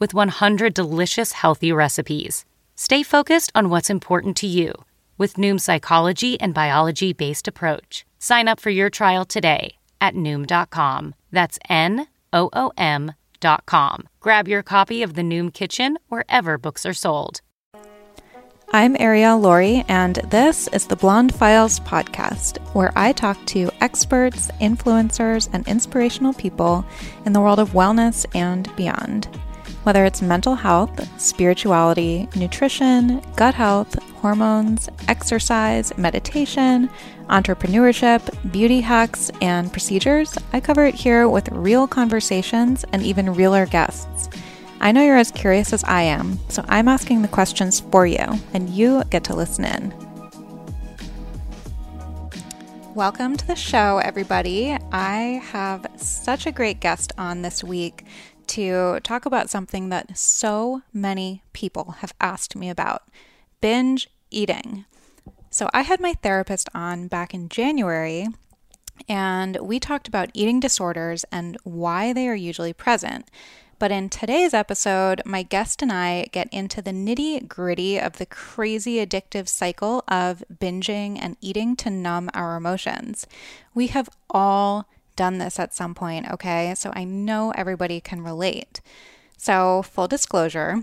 with 100 delicious healthy recipes. Stay focused on what's important to you with Noom's psychology and biology based approach. Sign up for your trial today at Noom.com. That's N O O M.com. Grab your copy of the Noom Kitchen wherever books are sold. I'm Arielle Lorre, and this is the Blonde Files podcast, where I talk to experts, influencers, and inspirational people in the world of wellness and beyond. Whether it's mental health, spirituality, nutrition, gut health, hormones, exercise, meditation, entrepreneurship, beauty hacks, and procedures, I cover it here with real conversations and even realer guests. I know you're as curious as I am, so I'm asking the questions for you, and you get to listen in. Welcome to the show, everybody. I have such a great guest on this week to talk about something that so many people have asked me about binge eating. So, I had my therapist on back in January, and we talked about eating disorders and why they are usually present. But in today's episode, my guest and I get into the nitty gritty of the crazy addictive cycle of binging and eating to numb our emotions. We have all done this at some point, okay? So I know everybody can relate. So, full disclosure,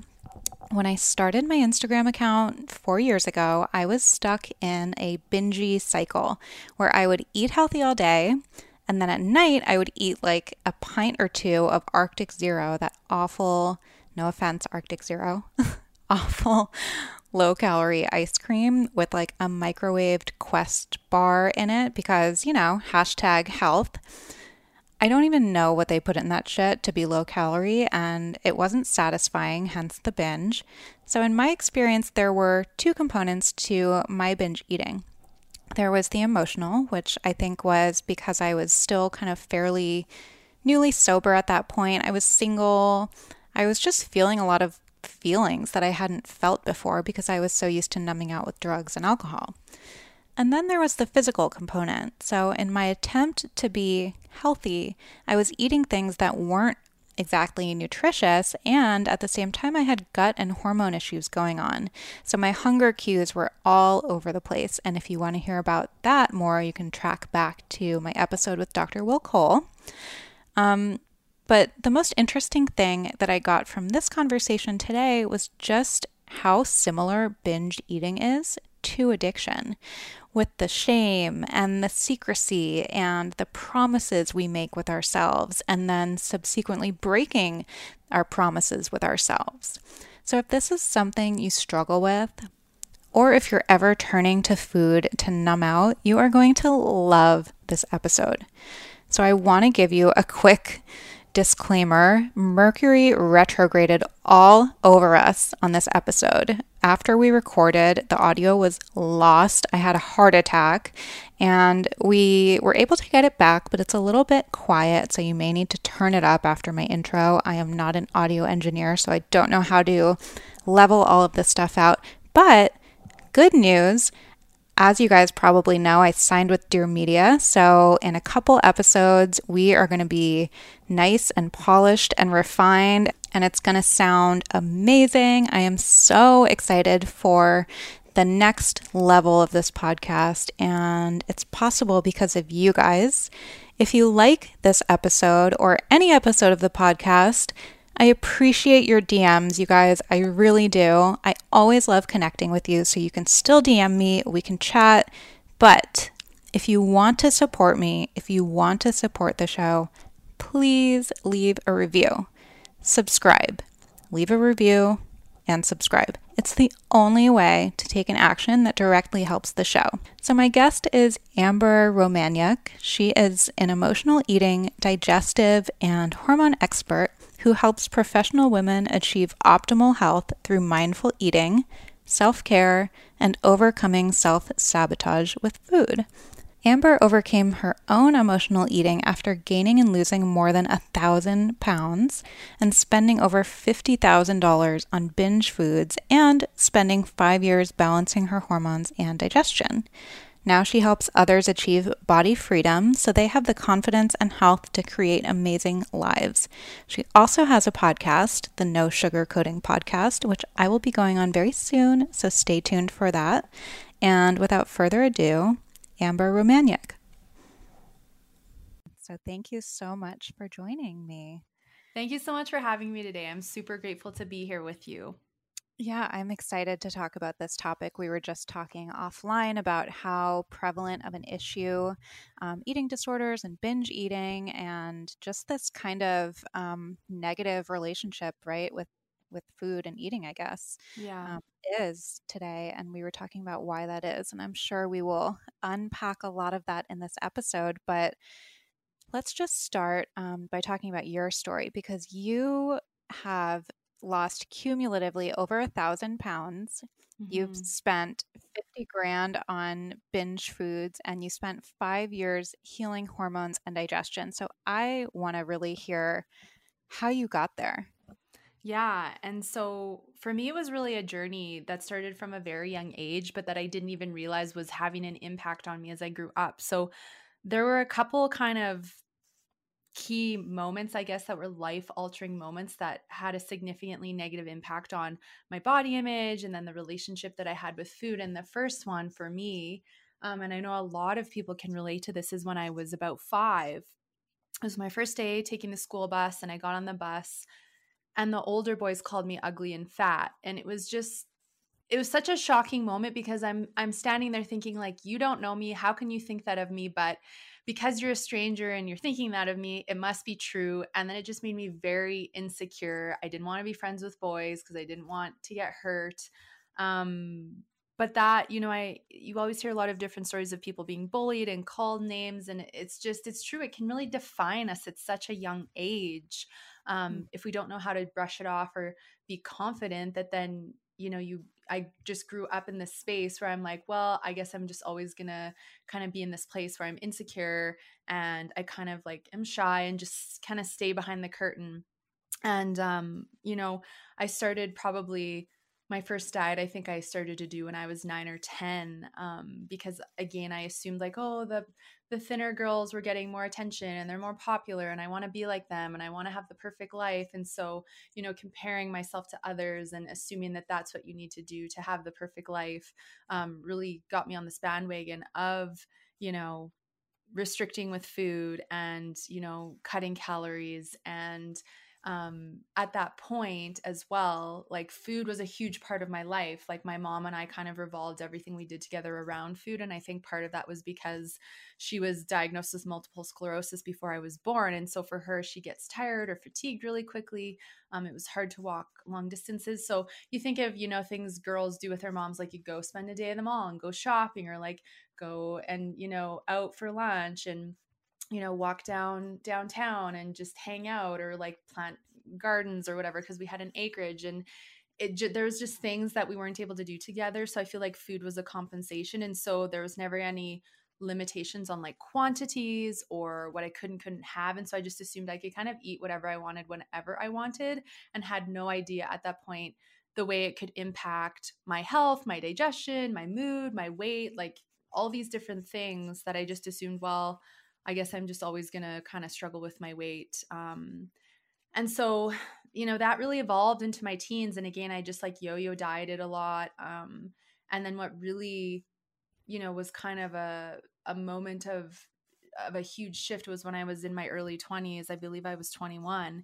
when I started my Instagram account four years ago, I was stuck in a bingy cycle where I would eat healthy all day and then at night, I would eat like a pint or two of Arctic Zero, that awful, no offense, Arctic Zero, awful low calorie ice cream with like a microwaved Quest bar in it because, you know, hashtag health. I don't even know what they put in that shit to be low calorie, and it wasn't satisfying, hence the binge. So, in my experience, there were two components to my binge eating. There was the emotional, which I think was because I was still kind of fairly newly sober at that point. I was single. I was just feeling a lot of feelings that I hadn't felt before because I was so used to numbing out with drugs and alcohol. And then there was the physical component. So, in my attempt to be healthy, I was eating things that weren't exactly nutritious, and at the same time, I had gut and hormone issues going on. So my hunger cues were all over the place. And if you want to hear about that more, you can track back to my episode with Dr. Will Cole. Um, but the most interesting thing that I got from this conversation today was just how similar binge eating is to addiction with the shame and the secrecy and the promises we make with ourselves, and then subsequently breaking our promises with ourselves. So, if this is something you struggle with, or if you're ever turning to food to numb out, you are going to love this episode. So, I want to give you a quick disclaimer Mercury retrograded all over us on this episode. After we recorded, the audio was lost. I had a heart attack and we were able to get it back, but it's a little bit quiet, so you may need to turn it up after my intro. I am not an audio engineer, so I don't know how to level all of this stuff out. But good news as you guys probably know, I signed with Dear Media. So, in a couple episodes, we are going to be nice and polished and refined, and it's going to sound amazing. I am so excited for the next level of this podcast, and it's possible because of you guys. If you like this episode or any episode of the podcast, I appreciate your DMs, you guys. I really do. I always love connecting with you, so you can still DM me, we can chat. But if you want to support me, if you want to support the show, please leave a review. Subscribe. Leave a review and subscribe. It's the only way to take an action that directly helps the show. So, my guest is Amber Romaniuk. She is an emotional eating, digestive, and hormone expert who helps professional women achieve optimal health through mindful eating, self care, and overcoming self sabotage with food. Amber overcame her own emotional eating after gaining and losing more than a thousand pounds and spending over $50,000 on binge foods and spending five years balancing her hormones and digestion. Now she helps others achieve body freedom so they have the confidence and health to create amazing lives. She also has a podcast, the No Sugar Coating Podcast, which I will be going on very soon, so stay tuned for that. And without further ado, Amber Romaniuk. So thank you so much for joining me. Thank you so much for having me today. I'm super grateful to be here with you. Yeah, I'm excited to talk about this topic. We were just talking offline about how prevalent of an issue um, eating disorders and binge eating, and just this kind of um, negative relationship, right, with with food and eating, I guess, yeah, um, is today. And we were talking about why that is. And I'm sure we will unpack a lot of that in this episode. But let's just start um, by talking about your story because you have lost cumulatively over a thousand pounds. Mm-hmm. You've spent 50 grand on binge foods and you spent five years healing hormones and digestion. So I want to really hear how you got there. Yeah. And so for me, it was really a journey that started from a very young age, but that I didn't even realize was having an impact on me as I grew up. So there were a couple kind of key moments, I guess, that were life altering moments that had a significantly negative impact on my body image and then the relationship that I had with food. And the first one for me, um, and I know a lot of people can relate to this, is when I was about five. It was my first day taking the school bus, and I got on the bus and the older boys called me ugly and fat and it was just it was such a shocking moment because i'm i'm standing there thinking like you don't know me how can you think that of me but because you're a stranger and you're thinking that of me it must be true and then it just made me very insecure i didn't want to be friends with boys because i didn't want to get hurt um but that you know i you always hear a lot of different stories of people being bullied and called names and it's just it's true it can really define us at such a young age um, mm. if we don't know how to brush it off or be confident that then you know you i just grew up in this space where i'm like well i guess i'm just always gonna kind of be in this place where i'm insecure and i kind of like am shy and just kind of stay behind the curtain. And um you know i started probably my first diet i think i started to do when i was nine or ten um, because again i assumed like oh the the thinner girls were getting more attention and they're more popular and i want to be like them and i want to have the perfect life. And so you know comparing myself to others and assuming that that's what you need to do to have the perfect life um, really got me on this bandwagon of you know restricting with food and you know cutting calories and um, at that point as well, like food was a huge part of my life. Like my mom and I kind of revolved everything we did together around food. And I think part of that was because she was diagnosed with multiple sclerosis before I was born. And so for her, she gets tired or fatigued really quickly. Um, it was hard to walk long distances. So you think of, you know, things girls do with their moms, like you go spend a day at the mall and go shopping or like go and, you know, out for lunch and you know walk down downtown and just hang out or like plant gardens or whatever because we had an acreage and it there was just things that we weren't able to do together so i feel like food was a compensation and so there was never any limitations on like quantities or what i couldn't couldn't have and so i just assumed i could kind of eat whatever i wanted whenever i wanted and had no idea at that point the way it could impact my health my digestion my mood my weight like all these different things that i just assumed well I guess I'm just always going to kind of struggle with my weight. Um, and so, you know, that really evolved into my teens. And again, I just like yo yo dieted a lot. Um, and then what really, you know, was kind of a, a moment of, of a huge shift was when I was in my early 20s. I believe I was 21.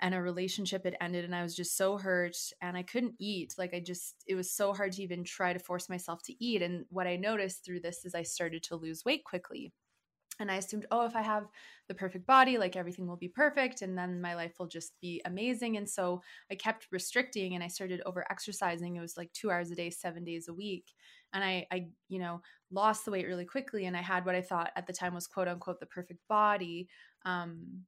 and a relationship had ended and I was just so hurt and I couldn't eat. Like I just it was so hard to even try to force myself to eat. And what I noticed through this is I started to lose weight quickly. And I assumed, oh, if I have the perfect body, like everything will be perfect and then my life will just be amazing. And so I kept restricting and I started over exercising. It was like two hours a day, seven days a week. And I, I, you know, lost the weight really quickly. And I had what I thought at the time was quote unquote the perfect body. Um,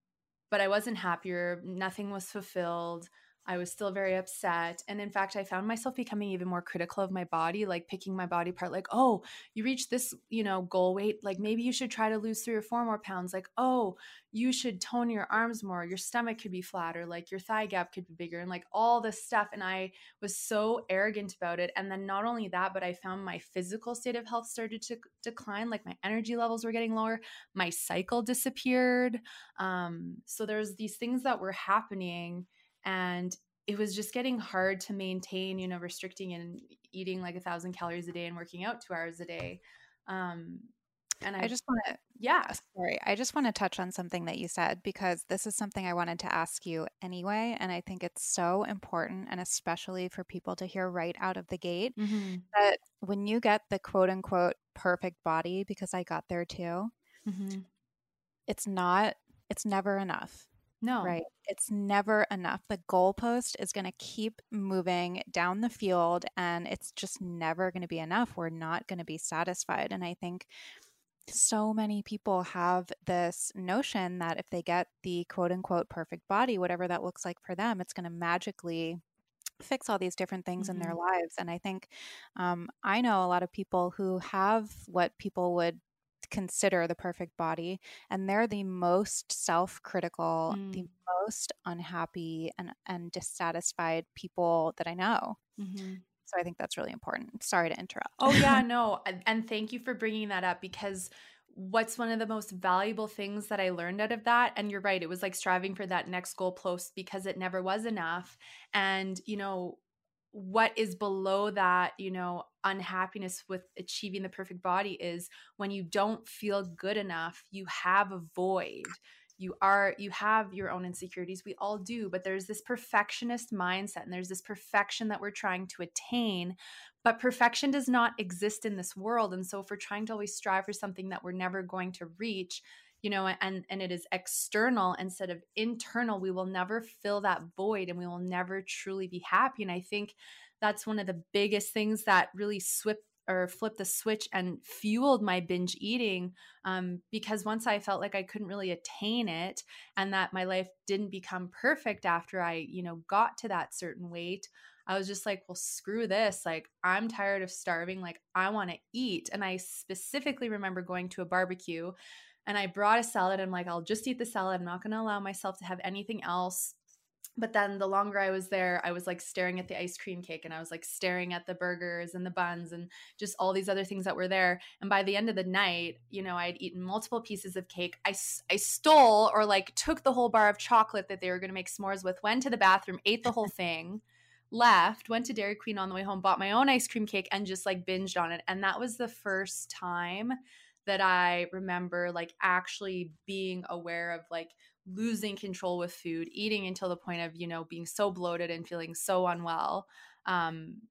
but I wasn't happier. Nothing was fulfilled. I was still very upset. And in fact, I found myself becoming even more critical of my body, like picking my body apart, like, oh, you reached this, you know, goal weight. Like maybe you should try to lose three or four more pounds. Like, oh, you should tone your arms more. Your stomach could be flatter, like your thigh gap could be bigger, and like all this stuff. And I was so arrogant about it. And then not only that, but I found my physical state of health started to decline. Like my energy levels were getting lower. My cycle disappeared. Um, so there's these things that were happening and it was just getting hard to maintain you know restricting and eating like a thousand calories a day and working out two hours a day um and I, I just want to yeah sorry i just want to touch on something that you said because this is something i wanted to ask you anyway and i think it's so important and especially for people to hear right out of the gate mm-hmm. that when you get the quote unquote perfect body because i got there too mm-hmm. it's not it's never enough no. Right. It's never enough. The goalpost is going to keep moving down the field and it's just never going to be enough. We're not going to be satisfied. And I think so many people have this notion that if they get the quote unquote perfect body, whatever that looks like for them, it's going to magically fix all these different things mm-hmm. in their mm-hmm. lives. And I think um, I know a lot of people who have what people would consider the perfect body and they're the most self-critical mm. the most unhappy and and dissatisfied people that i know mm-hmm. so i think that's really important sorry to interrupt oh yeah no and thank you for bringing that up because what's one of the most valuable things that I learned out of that? And you're right, it was like striving for that next goal post because it never was enough. And, you know, what is below that, you know, unhappiness with achieving the perfect body is when you don't feel good enough, you have a void. You are you have your own insecurities. We all do, but there's this perfectionist mindset and there's this perfection that we're trying to attain, but perfection does not exist in this world. And so if we're trying to always strive for something that we're never going to reach, you know and and it is external instead of internal we will never fill that void and we will never truly be happy and i think that's one of the biggest things that really swip or flipped the switch and fueled my binge eating um, because once i felt like i couldn't really attain it and that my life didn't become perfect after i you know got to that certain weight I was just like, well, screw this. Like, I'm tired of starving. Like, I want to eat. And I specifically remember going to a barbecue and I brought a salad. I'm like, I'll just eat the salad. I'm not going to allow myself to have anything else. But then the longer I was there, I was like staring at the ice cream cake and I was like staring at the burgers and the buns and just all these other things that were there. And by the end of the night, you know, I had eaten multiple pieces of cake. I, I stole or like took the whole bar of chocolate that they were going to make s'mores with, went to the bathroom, ate the whole thing left, went to Dairy Queen on the way home, bought my own ice cream cake, and just like binged on it. And that was the first time that I remember like actually being aware of like losing control with food, eating until the point of, you know, being so bloated and feeling so unwell. Um,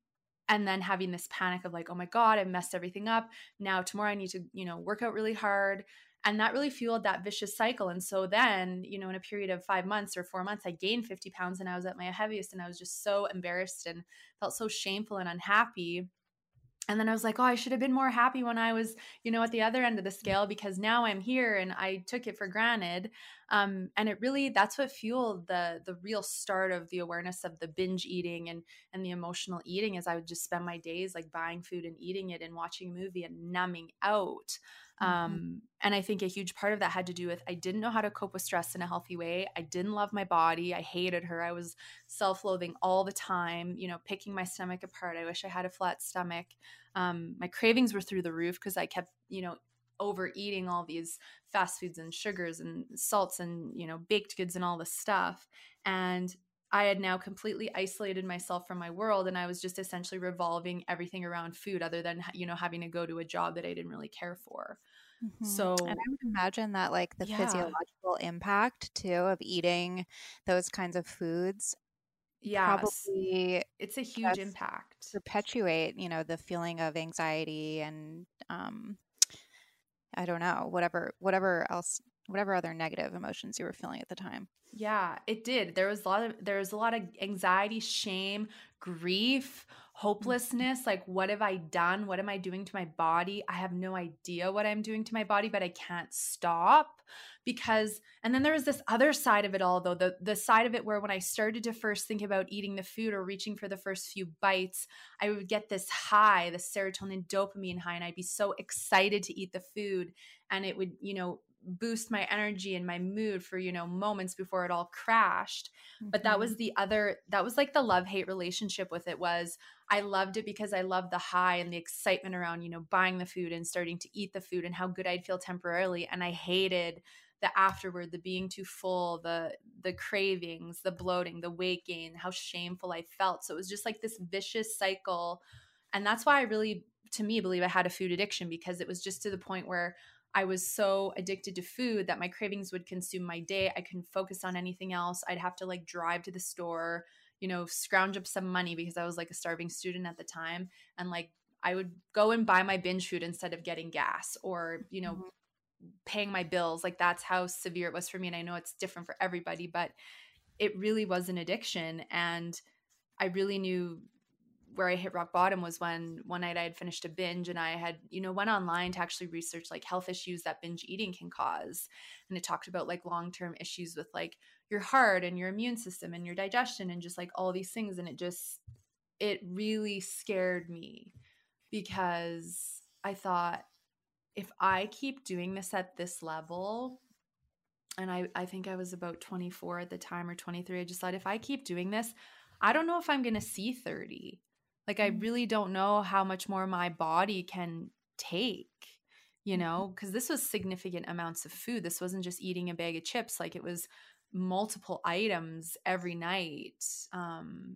and then having this panic of like, oh my God, I messed everything up. Now tomorrow I need to, you know, work out really hard. And that really fueled that vicious cycle. And so then, you know, in a period of five months or four months, I gained 50 pounds and I was at my heaviest and I was just so embarrassed and felt so shameful and unhappy and then I was like, oh, I should have been more happy when I was, you know, at the other end of the mm. scale because now I'm here and I took it for granted. Um, and it really that's what fueled the the real start of the awareness of the binge eating and and the emotional eating. Is I would just spend my days like buying food and eating it and watching a movie and numbing out. Mm-hmm. Um, and I think a huge part of that had to do with I didn't know how to cope with stress in a healthy way. I didn't love my body. I hated her. I was self loathing all the time, you know, picking my stomach apart. I wish I had a flat stomach. Um, my cravings were through the roof because I kept, you know, overeating all these fast foods and sugars and salts and, you know, baked goods and all this stuff. And I had now completely isolated myself from my world and I was just essentially revolving everything around food other than you know having to go to a job that I didn't really care for. Mm-hmm. So, and I would imagine that, like, the yeah. physiological impact too of eating those kinds of foods yeah probably it's a huge impact perpetuate you know the feeling of anxiety and um i don't know whatever whatever else whatever other negative emotions you were feeling at the time. Yeah it did. There was a lot of there was a lot of anxiety shame grief hopelessness like what have i done what am i doing to my body i have no idea what i'm doing to my body but i can't stop because and then there was this other side of it all though the the side of it where when i started to first think about eating the food or reaching for the first few bites i would get this high the serotonin dopamine high and i'd be so excited to eat the food and it would you know boost my energy and my mood for you know moments before it all crashed mm-hmm. but that was mm-hmm. the other that was like the love hate relationship with it was i loved it because i loved the high and the excitement around you know buying the food and starting to eat the food and how good i'd feel temporarily and i hated the afterward the being too full the the cravings the bloating the weight gain how shameful i felt so it was just like this vicious cycle and that's why i really to me believe i had a food addiction because it was just to the point where I was so addicted to food that my cravings would consume my day. I couldn't focus on anything else. I'd have to like drive to the store, you know, scrounge up some money because I was like a starving student at the time. And like I would go and buy my binge food instead of getting gas or, you know, mm-hmm. paying my bills. Like that's how severe it was for me. And I know it's different for everybody, but it really was an addiction. And I really knew where I hit rock bottom was when one night I had finished a binge and I had, you know, went online to actually research like health issues that binge eating can cause. And it talked about like long term issues with like your heart and your immune system and your digestion and just like all these things. And it just, it really scared me because I thought if I keep doing this at this level, and I, I think I was about 24 at the time or 23, I just thought if I keep doing this, I don't know if I'm going to see 30 like I mm. really don't know how much more my body can take, you mm-hmm. know, because this was significant amounts of food. This wasn't just eating a bag of chips, like it was multiple items every night um,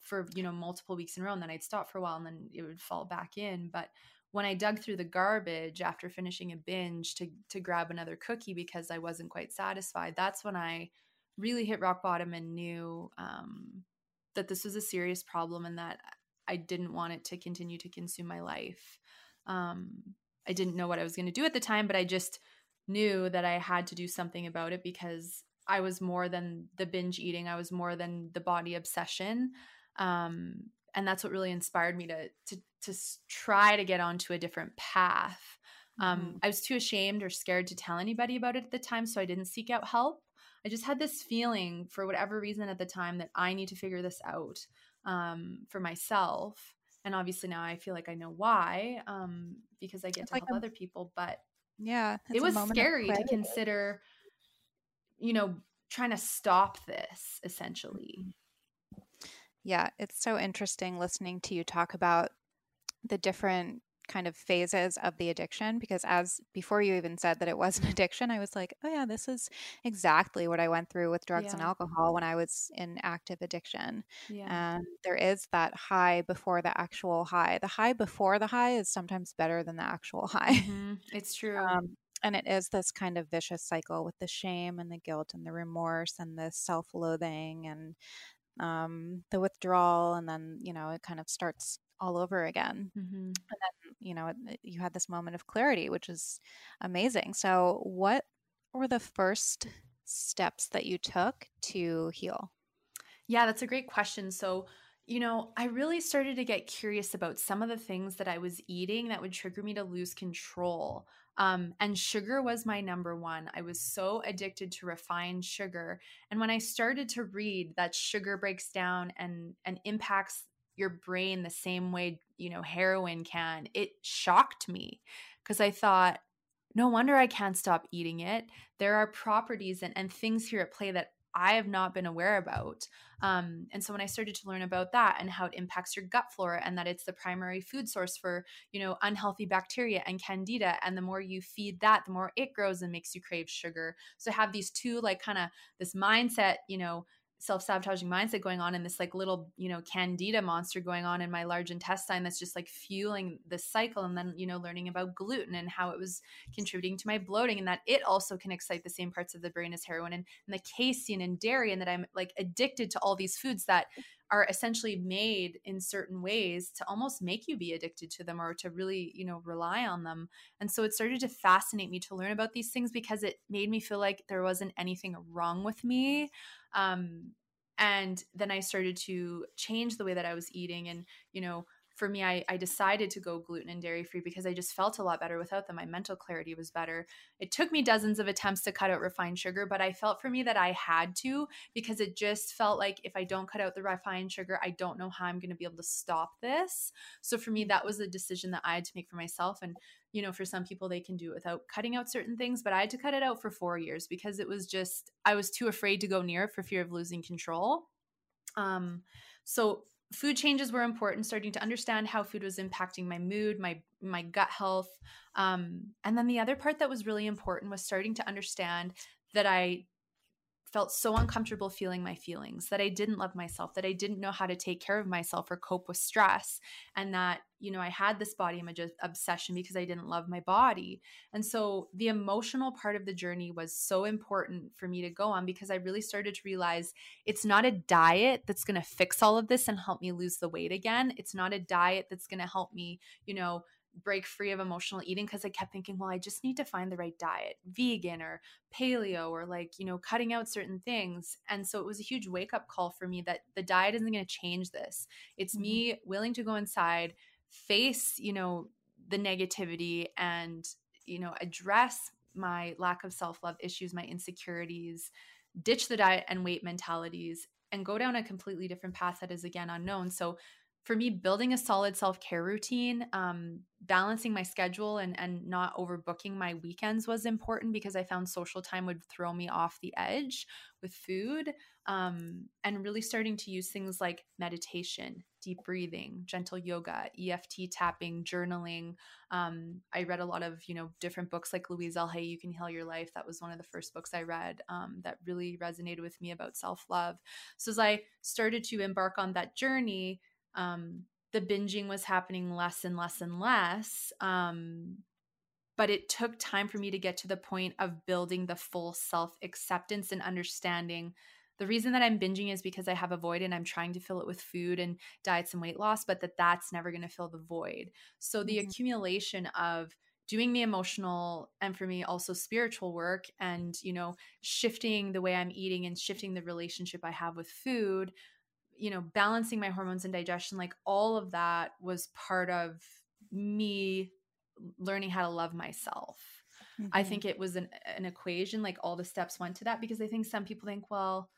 for, you know, multiple weeks in a row. And then I'd stop for a while and then it would fall back in. But when I dug through the garbage after finishing a binge to to grab another cookie because I wasn't quite satisfied, that's when I really hit rock bottom and knew um, that this was a serious problem and that I didn't want it to continue to consume my life. Um, I didn't know what I was going to do at the time, but I just knew that I had to do something about it because I was more than the binge eating. I was more than the body obsession. Um, and that's what really inspired me to, to, to try to get onto a different path. Um, mm-hmm. I was too ashamed or scared to tell anybody about it at the time, so I didn't seek out help. I just had this feeling for whatever reason at the time that I need to figure this out um, for myself. And obviously now I feel like I know why um, because I get it's to like help a, other people. But yeah, it was scary to consider, you know, trying to stop this essentially. Mm-hmm. Yeah, it's so interesting listening to you talk about the different kind of phases of the addiction because as before you even said that it was an addiction i was like oh yeah this is exactly what i went through with drugs yeah. and alcohol when i was in active addiction yeah. and there is that high before the actual high the high before the high is sometimes better than the actual high mm-hmm. it's true um, and it is this kind of vicious cycle with the shame and the guilt and the remorse and the self-loathing and um, the withdrawal and then you know it kind of starts all over again. Mm-hmm. And then, you know, you had this moment of clarity, which is amazing. So, what were the first steps that you took to heal? Yeah, that's a great question. So, you know, I really started to get curious about some of the things that I was eating that would trigger me to lose control. Um, and sugar was my number one. I was so addicted to refined sugar. And when I started to read that sugar breaks down and and impacts your brain the same way, you know, heroin can, it shocked me because I thought, no wonder I can't stop eating it. There are properties and, and things here at play that I have not been aware about. Um, and so when I started to learn about that and how it impacts your gut flora and that it's the primary food source for, you know, unhealthy bacteria and candida, and the more you feed that, the more it grows and makes you crave sugar. So I have these two like kind of this mindset, you know, self-sabotaging mindset going on and this like little you know candida monster going on in my large intestine that's just like fueling the cycle and then you know learning about gluten and how it was contributing to my bloating and that it also can excite the same parts of the brain as heroin and, and the casein and dairy and that i'm like addicted to all these foods that are essentially made in certain ways to almost make you be addicted to them or to really you know rely on them and so it started to fascinate me to learn about these things because it made me feel like there wasn't anything wrong with me um, and then I started to change the way that I was eating. And, you know, for me, I, I decided to go gluten and dairy free because I just felt a lot better without them. My mental clarity was better. It took me dozens of attempts to cut out refined sugar, but I felt for me that I had to because it just felt like if I don't cut out the refined sugar, I don't know how I'm going to be able to stop this. So for me, that was a decision that I had to make for myself. And you know, for some people they can do it without cutting out certain things, but I had to cut it out for four years because it was just I was too afraid to go near it for fear of losing control. Um, so food changes were important starting to understand how food was impacting my mood my my gut health um, and then the other part that was really important was starting to understand that i felt so uncomfortable feeling my feelings, that I didn't love myself, that I didn't know how to take care of myself or cope with stress, and that, you know, I had this body image obsession because I didn't love my body. And so the emotional part of the journey was so important for me to go on because I really started to realize it's not a diet that's going to fix all of this and help me lose the weight again. It's not a diet that's going to help me, you know, break free of emotional eating because I kept thinking, well, I just need to find the right diet, vegan or paleo or like, you know, cutting out certain things. And so it was a huge wake up call for me that the diet isn't going to change this. It's mm-hmm. me willing to go inside, face, you know, the negativity and, you know, address my lack of self love issues, my insecurities, ditch the diet and weight mentalities, and go down a completely different path that is again unknown. So for me building a solid self-care routine um, balancing my schedule and and not overbooking my weekends was important because i found social time would throw me off the edge with food um, and really starting to use things like meditation deep breathing gentle yoga eft tapping journaling um, i read a lot of you know different books like louise Hay you can heal your life. That was one of the first books i read um, that really resonated with me about self-love. So as i started to embark on that journey um, the binging was happening less and less and less. Um, but it took time for me to get to the point of building the full self acceptance and understanding. The reason that I'm binging is because I have a void and I'm trying to fill it with food and diets and weight loss, but that that's never going to fill the void. So the mm-hmm. accumulation of doing the emotional and for me also spiritual work and you know shifting the way i'm eating and shifting the relationship i have with food you know, balancing my hormones and digestion, like all of that was part of me learning how to love myself. Mm-hmm. I think it was an, an equation, like all the steps went to that because I think some people think, well,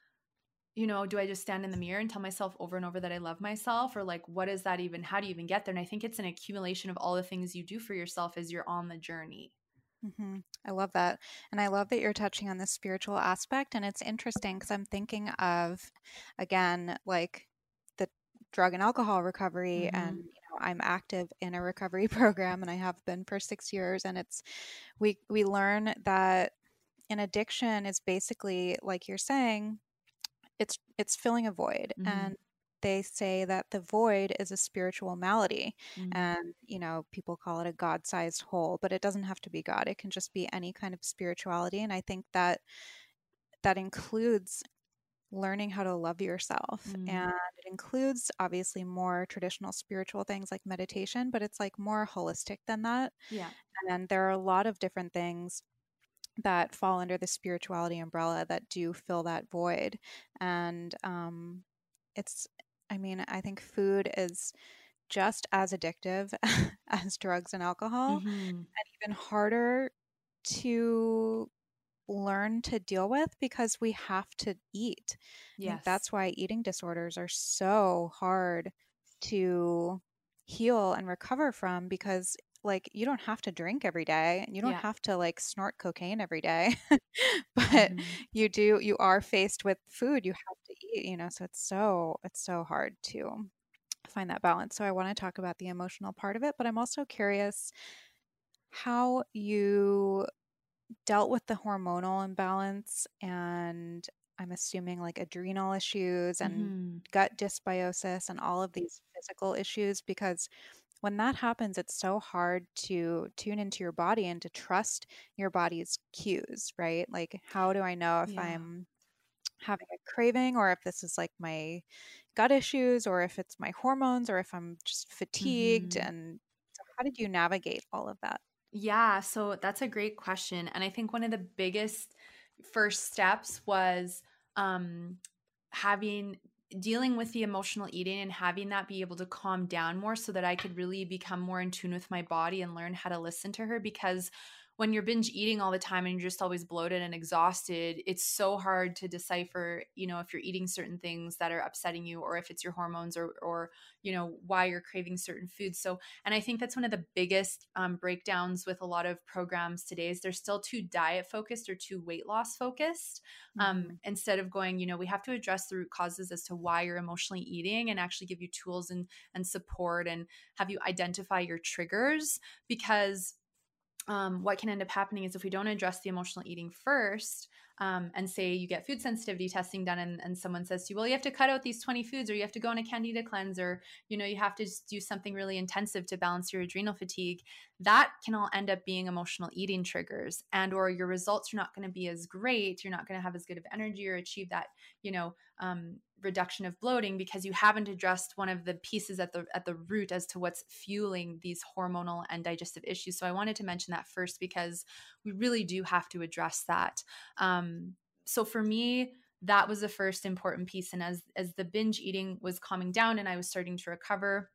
you know, do I just stand in the mirror and tell myself over and over that I love myself? Or like, what is that even? How do you even get there? And I think it's an accumulation of all the things you do for yourself as you're on the journey. Mm-hmm. I love that. And I love that you're touching on the spiritual aspect. And it's interesting because I'm thinking of, again, like the drug and alcohol recovery. Mm-hmm. And, you know, I'm active in a recovery program and I have been for six years. And it's, we, we learn that an addiction is basically, like you're saying, it's it's filling a void mm-hmm. and they say that the void is a spiritual malady mm-hmm. and you know people call it a god-sized hole but it doesn't have to be god it can just be any kind of spirituality and i think that that includes learning how to love yourself mm-hmm. and it includes obviously more traditional spiritual things like meditation but it's like more holistic than that yeah and there are a lot of different things that fall under the spirituality umbrella that do fill that void and um, it's I mean, I think food is just as addictive as drugs and alcohol, mm-hmm. and even harder to learn to deal with because we have to eat. Yes. That's why eating disorders are so hard to heal and recover from because like you don't have to drink every day and you don't yeah. have to like snort cocaine every day but mm-hmm. you do you are faced with food you have to eat you know so it's so it's so hard to find that balance so i want to talk about the emotional part of it but i'm also curious how you dealt with the hormonal imbalance and I'm assuming like adrenal issues and Mm-hmm. gut dysbiosis and all of these physical issues because when that happens, it's so hard to tune into your body and to trust your body's cues, right? Like, how do I know if Yeah. I'm having a craving or if this is like my gut issues or if it's my hormones or if I'm just fatigued? Mhm. And so, how did you navigate all of that? Yeah, so that's a great question. And I think one of the biggest first steps was um, having dealing with the emotional eating and having that be able to calm down more so that I could really become more in tune with my body and learn how to listen to her because when you're binge eating all the time and you're just always bloated and exhausted, it's so hard to decipher, you know, if you're eating certain things that are upsetting you or if it's your hormones or or you know why you're craving certain foods. So, and I think that's one of the biggest um, breakdowns with a lot of programs today is they're still too diet focused or too weight loss focused um, Mhm. instead of going, you know, we have to address the root causes as to why you're emotionally eating and actually give you tools and and support and have you identify your triggers because um, what can end up happening is if we don't address the emotional eating first um, and say you get food sensitivity testing done and, and someone says to you well you have to cut out these 20 foods or you have to go on a candida cleanse or you know you have to do something really intensive to balance your adrenal fatigue that can all end up being emotional eating triggers and or your results are not going to be as great you're not going to have as good of energy or achieve that you know um, reduction of bloating because you haven't addressed one of the pieces at the at the root as to what's fueling these hormonal and digestive issues. So I wanted to mention that first because we really do have to address that. Um, so for me, that was the first important piece. And as as the binge eating was calming down and I was starting to recover,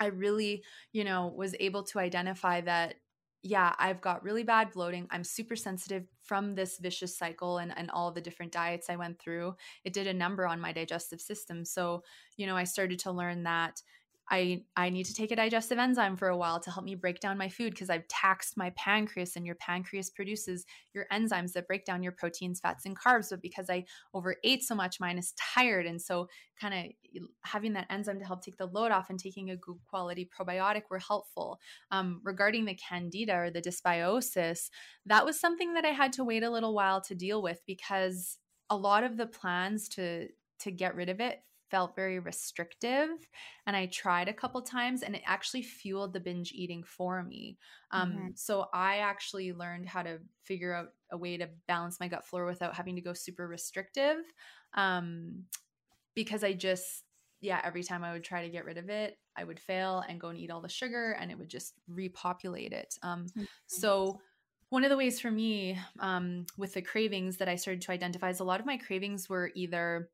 I really, you know, was able to identify that yeah, I've got really bad bloating. I'm super sensitive from this vicious cycle and, and all the different diets I went through. It did a number on my digestive system. So, you know, I started to learn that I I need to take a digestive enzyme for a while to help me break down my food because I've taxed my pancreas and your pancreas produces your enzymes that break down your proteins, fats, and carbs. But because I overate so much, mine is tired. And so kind of having that enzyme to help take the load off and taking a good quality probiotic were helpful. Um, regarding the candida or the dysbiosis, that was something that I had to wait a little while to deal with because a lot of the plans to to get rid of it felt very restrictive and i tried a couple times and it actually fueled the binge eating for me um, Mhm. so i actually learned how to figure out a way to balance my gut flora without having to go super restrictive um, because i just yeah every time i would try to get rid of it i would fail and go and eat all the sugar and it would just repopulate it um, Mhm. so one of the ways for me um, with the cravings that i started to identify is a lot of my cravings were either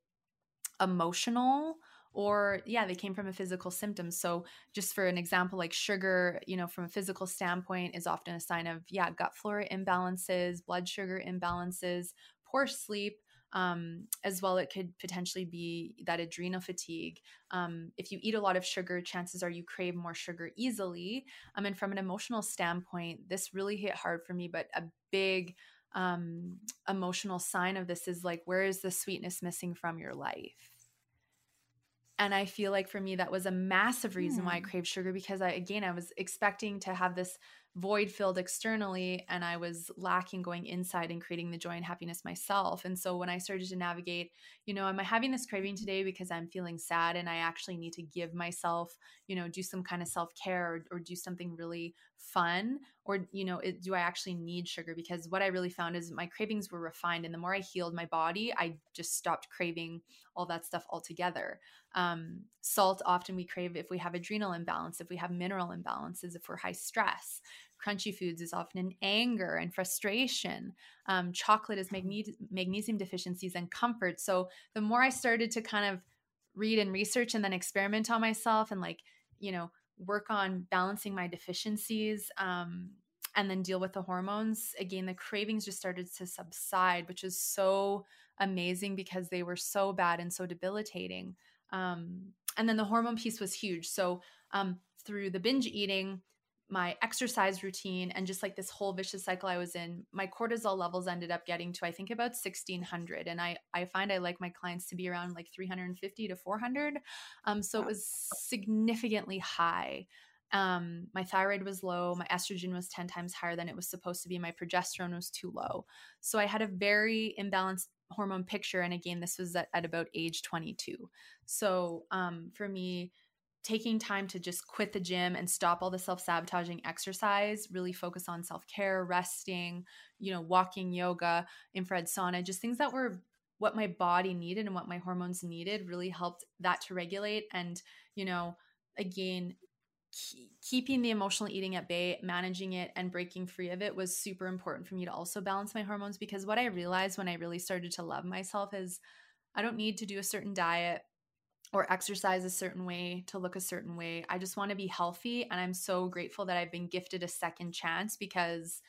emotional or yeah they came from a physical symptom. So just for an example like sugar you know from a physical standpoint is often a sign of yeah gut flora imbalances blood sugar imbalances poor sleep um, as well it could potentially be that adrenal fatigue. Um, if you eat a lot of sugar chances are you crave more sugar easily. Um, and from an emotional standpoint this really hit hard for me but a big um, emotional sign of this is like where is the sweetness missing from your life and i feel like for me that was a massive reason why i Hmm. craved sugar because i again i was expecting to have this void filled externally and i was lacking going inside and creating the joy and happiness myself. And so when i started to navigate you know am i having this craving today because i'm feeling sad and i actually need to give myself you know do some kind of self-care or, or do something really fun? Or you know it, do i actually need sugar? Because what i really found is my cravings were refined and the more i healed my body i just stopped craving all that stuff altogether. Um, salt often we crave if we have adrenal imbalance if we have mineral imbalances if we're high stress crunchy foods is often in anger and frustration. Um, chocolate is magne- magnesium deficiencies and comfort. So the more i started to kind of read and research and then experiment on myself and like you know work on balancing my deficiencies um, and then deal with the hormones again the cravings just started to subside which is so amazing because they were so bad and so debilitating. Um, and then the hormone piece was huge. So um, through the binge eating my exercise routine and just like this whole vicious cycle I was in, my cortisol levels ended up getting to I think about 1600 and I I find I like my clients to be around like 350 to 400. Um so it was significantly high. Um my thyroid was low, my estrogen was 10 times higher than it was supposed to be, my progesterone was too low. So I had a very imbalanced hormone picture and again this was at, at about age 22 so um, for me taking time to just quit the gym and stop all the self-sabotaging exercise really focus on self-care resting you know walking yoga infrared sauna just things that were what my body needed and what my hormones needed really helped that to regulate and you know again keeping the emotional eating at bay, managing it, and breaking free of it was super important for me to also balance my hormones because what I realized when I really started to love myself is I don't need to do a certain diet or exercise a certain way to look a certain way. I just want to be healthy. And I'm so grateful that I've been gifted a second chance because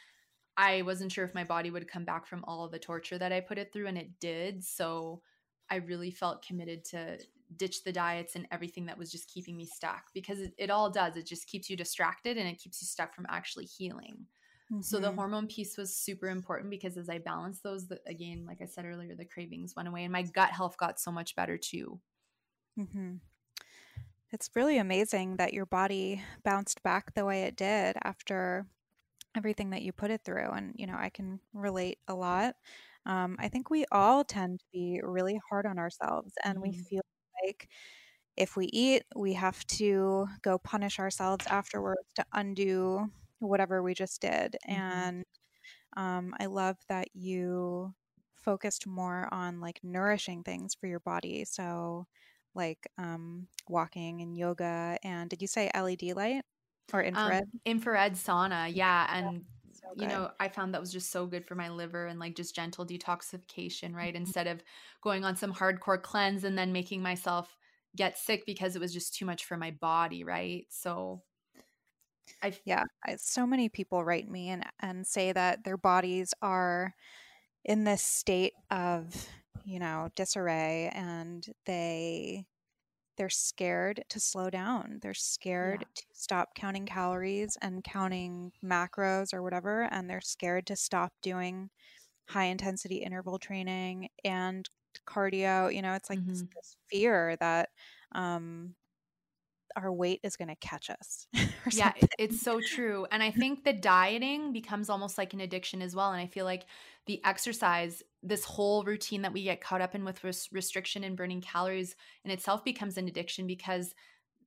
I wasn't sure if my body would come back from all of the torture that I put it through, and it did. So I really felt committed to ditch the diets and everything that was just keeping me stuck because it, it all does. It just keeps you distracted and it keeps you stuck from actually healing. Mm-hmm. So the mm-hmm. hormone piece was super important because as I balanced those, the, again, like I said earlier, the cravings went away and my gut health got so much better too. Mm-hmm. It's really amazing that your body bounced back the way it did after everything that you put it through. And, you know, I can relate a lot. Um, I think we all tend to be really hard on ourselves and mm-hmm. we feel like if we eat, we have to go punish ourselves afterwards to undo whatever we just did. Mm-hmm. And um, I love that you focused more on like nourishing things for your body. So, like um, walking and yoga. And did you say LED light or infrared? Um, infrared sauna, yeah. And so you know, I found that was just so good for my liver and like just gentle detoxification, right? Mm-hmm. Instead of going on some hardcore cleanse and then making myself get sick because it was just too much for my body, right? So I yeah, I, so many people write me and and say that their bodies are in this state of, you know, disarray and they they're scared to slow down. They're scared yeah. to stop counting calories and counting macros or whatever. And they're scared to stop doing high intensity interval training and cardio. You know, it's like mm-hmm. this, this, fear that um, our weight is going to catch us. yeah, it's so true. And I think the dieting becomes almost like an addiction as well. And I feel like the exercise, this whole routine that we get caught up in with res- restriction and burning calories in itself becomes an addiction because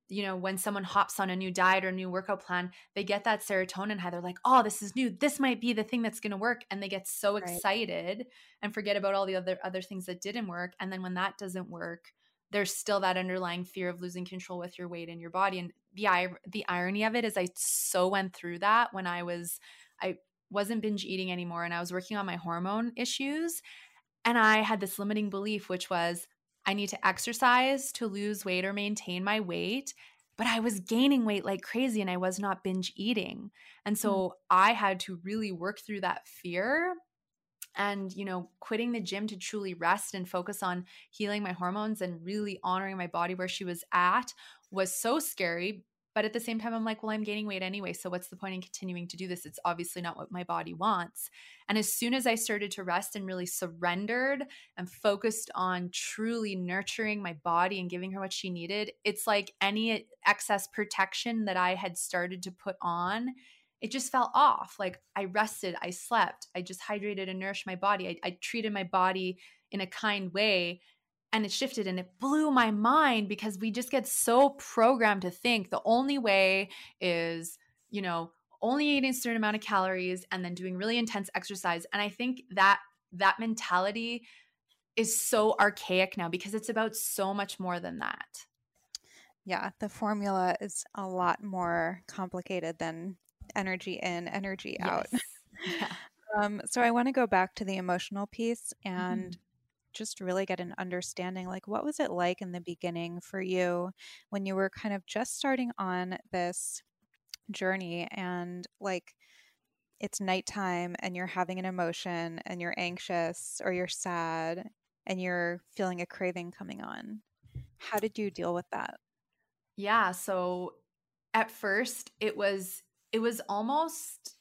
you know when someone hops on a new diet or new workout plan they get that serotonin high they're like oh this is new this might be the thing that's going to work and they get so right. excited and forget about all the other other things that didn't work and then when that doesn't work there's still that underlying fear of losing control with your weight and your body and the the irony of it is I so went through that when I was I wasn't binge eating anymore and I was working on my hormone issues and I had this limiting belief which was I need to exercise to lose weight or maintain my weight but I was gaining weight like crazy and I was not binge eating. And so mm. I had to really work through that fear and you know quitting the gym to truly rest and focus on healing my hormones and really honoring my body where she was at was so scary but at the same time i'm like well i'm gaining weight anyway so what's the point in continuing to do this? It's obviously not what my body wants. And as soon as i started to rest and really surrendered and focused on truly nurturing my body and giving her what she needed it's like any excess protection that i had started to put on it just fell off. Like I rested, I slept, I just hydrated and nourished my body. I, I treated my body in a kind way and it shifted and it blew my mind because we just get so programmed to think the only way is, you know, only eating a certain amount of calories and then doing really intense exercise. And I think that that mentality is so archaic now because it's about so much more than that. Yeah, the formula is a lot more complicated than energy in, energy out. Yeah. um, so I want to go back to the emotional piece and mm-hmm. just really get an understanding like, what was it like in the beginning for you when you were kind of just starting on this journey and like, it's nighttime and you're having an emotion and you're anxious or you're sad and you're feeling a craving coming on. How did you deal with that? Yeah. So at first, it was it was almost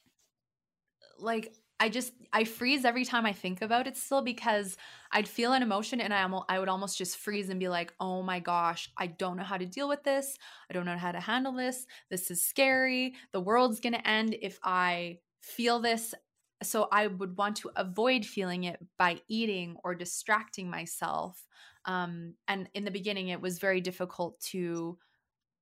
like I just I freeze every time I think about it still because I'd feel an emotion and I almost I would almost just freeze and be like, "Oh my gosh, I don't know how to deal with this. I don't know how to handle this. This is scary. The world's going to end if I feel this so I would want to avoid feeling it by eating or distracting myself. Um, and in the beginning, it was very difficult to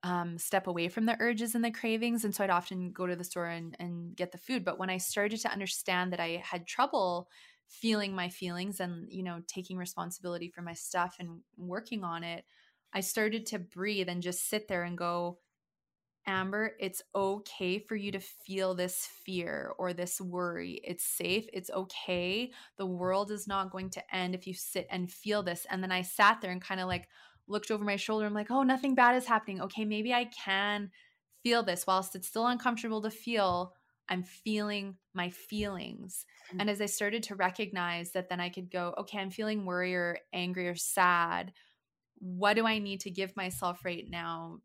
um, step away from the urges and the cravings. And so I'd often go to the store and, and get the food. But when I started to understand that I had trouble feeling my feelings and, you know, taking responsibility for my stuff and working on it, I started to breathe and just sit there and go, Amber, it's okay for you to feel this fear or this worry. It's safe. It's okay. The world is not going to end if you sit and feel this. And then I sat there and kind of like looked over my shoulder. I'm like, oh, nothing bad is happening. Okay, maybe I can feel this whilst it's still uncomfortable to feel. I'm feeling my feelings. Mm-hmm. And as I started to recognize that, then I could go, okay, I'm feeling worry or angry or sad. What do I need to give myself right now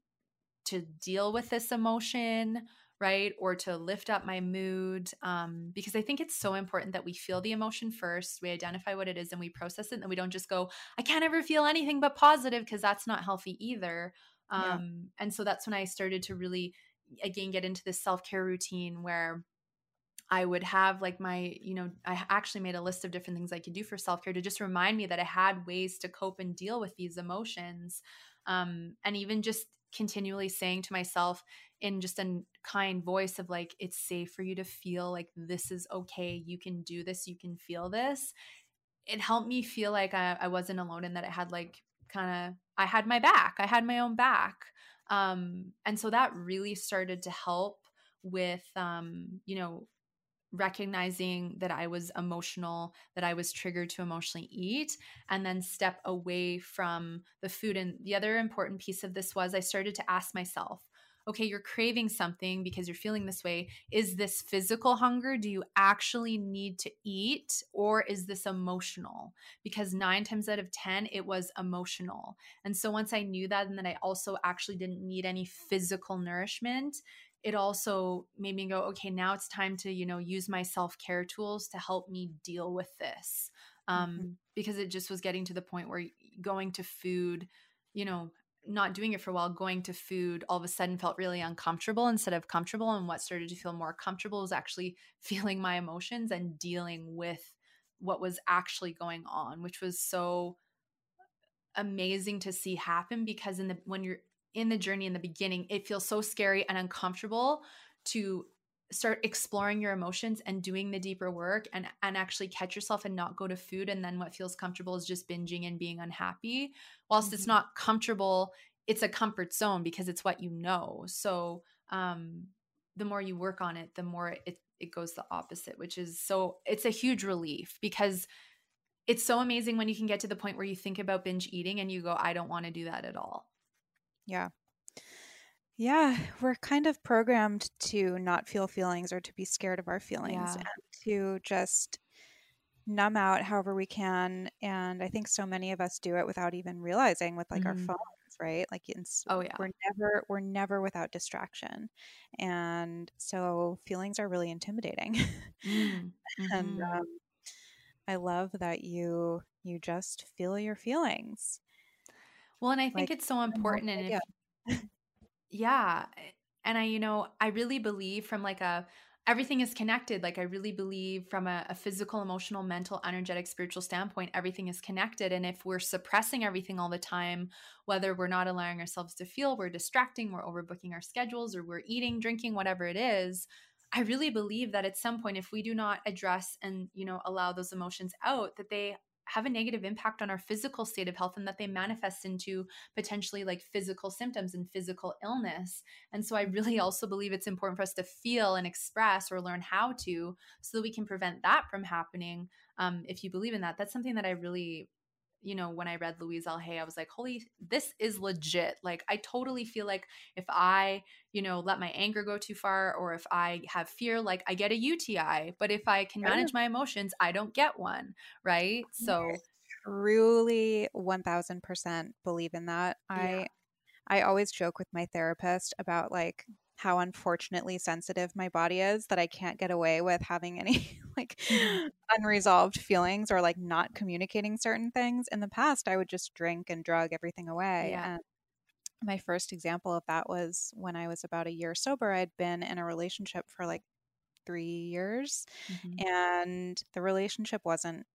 to deal with this emotion? Right? Or to lift up my mood. Um, because I think it's so important that we feel the emotion first, we identify what it is, and we process it. And we don't just go, I can't ever feel anything but positive, because that's not healthy either. Um, yeah. And so that's when I started to really, again, get into this self care routine where I would have like my, you know, I actually made a list of different things I could do for self care to just remind me that I had ways to cope and deal with these emotions. Um, and even just continually saying to myself in just a kind voice of like it's safe for you to feel like this is okay you can do this you can feel this it helped me feel like i, I wasn't alone and that i had like kind of i had my back i had my own back um and so that really started to help with um you know recognizing that I was emotional, that I was triggered to emotionally eat, and then step away from the food. And the other important piece of this was I started to ask myself, okay, you're craving something because you're feeling this way. Is this physical hunger? Do you actually need to eat? Or is this emotional? Because nine times out of 10, it was emotional. And so once I knew that, and then I also actually didn't need any physical nourishment, it also made me go okay now it's time to you know use my self-care tools to help me deal with this um, mm-hmm. because it just was getting to the point where going to food you know not doing it for a while going to food all of a sudden felt really uncomfortable instead of comfortable and what started to feel more comfortable was actually feeling my emotions and dealing with what was actually going on which was so amazing to see happen because in the when you're in the journey in the beginning, it feels so scary and uncomfortable to start exploring your emotions and doing the deeper work and and actually catch yourself and not go to food and then what feels comfortable is just binging and being unhappy whilst mm-hmm. it's not comfortable it's a comfort zone because it's what you know so um the more you work on it the more it it goes the opposite which is so it's a huge relief because it's so amazing when you can get to the point where you think about binge eating and you go I don't want to do that at all yeah. Yeah, we're kind of programmed to not feel feelings or to be scared of our feelings yeah. and to just numb out however we can. And I think so many of us do it without even realizing with like mm-hmm. our phones, right? Like it's, oh yeah, we're never we're never without distraction, and so feelings are really intimidating. Mm-hmm. and um, I love that you you just feel your feelings well, and I think like, it's so important. And if, yeah. Eh, and I, you know, I really believe from like a, everything is connected. Like I really believe from a, a, physical, emotional, mental, energetic, spiritual standpoint, everything is connected. And if we're suppressing everything all the time, whether we're not allowing ourselves to feel, we're distracting, we're overbooking our schedules, or we're eating, drinking, whatever it is, I really believe that at some point, if we do not address and, you know, allow those emotions out, that they have a negative impact on our physical state of health and that they manifest into potentially like physical symptoms and physical illness. And so I really also believe it's important for us to feel and express or learn how to so that we can prevent that from happening. Um, if you believe in that, that's something that I really you know, when I read Louise L. Hay, I was like, holy, this is legit. Like, I totally feel like if I, you know, let my anger go too far or if I have fear, like I get a UTI. But if I can manage my emotions, I don't get one. Right. So, truly 1000% believe in that. Yeah. I, I always joke with my therapist about like how unfortunately sensitive my body is that I can't get away with having any like mm-hmm. unresolved feelings or like not communicating certain things. In the past, I would just drink and drug everything away. Yeah. And my first example of that was when I was about a year sober. I'd been in a relationship for like three years, mm-hmm. and the relationship wasn't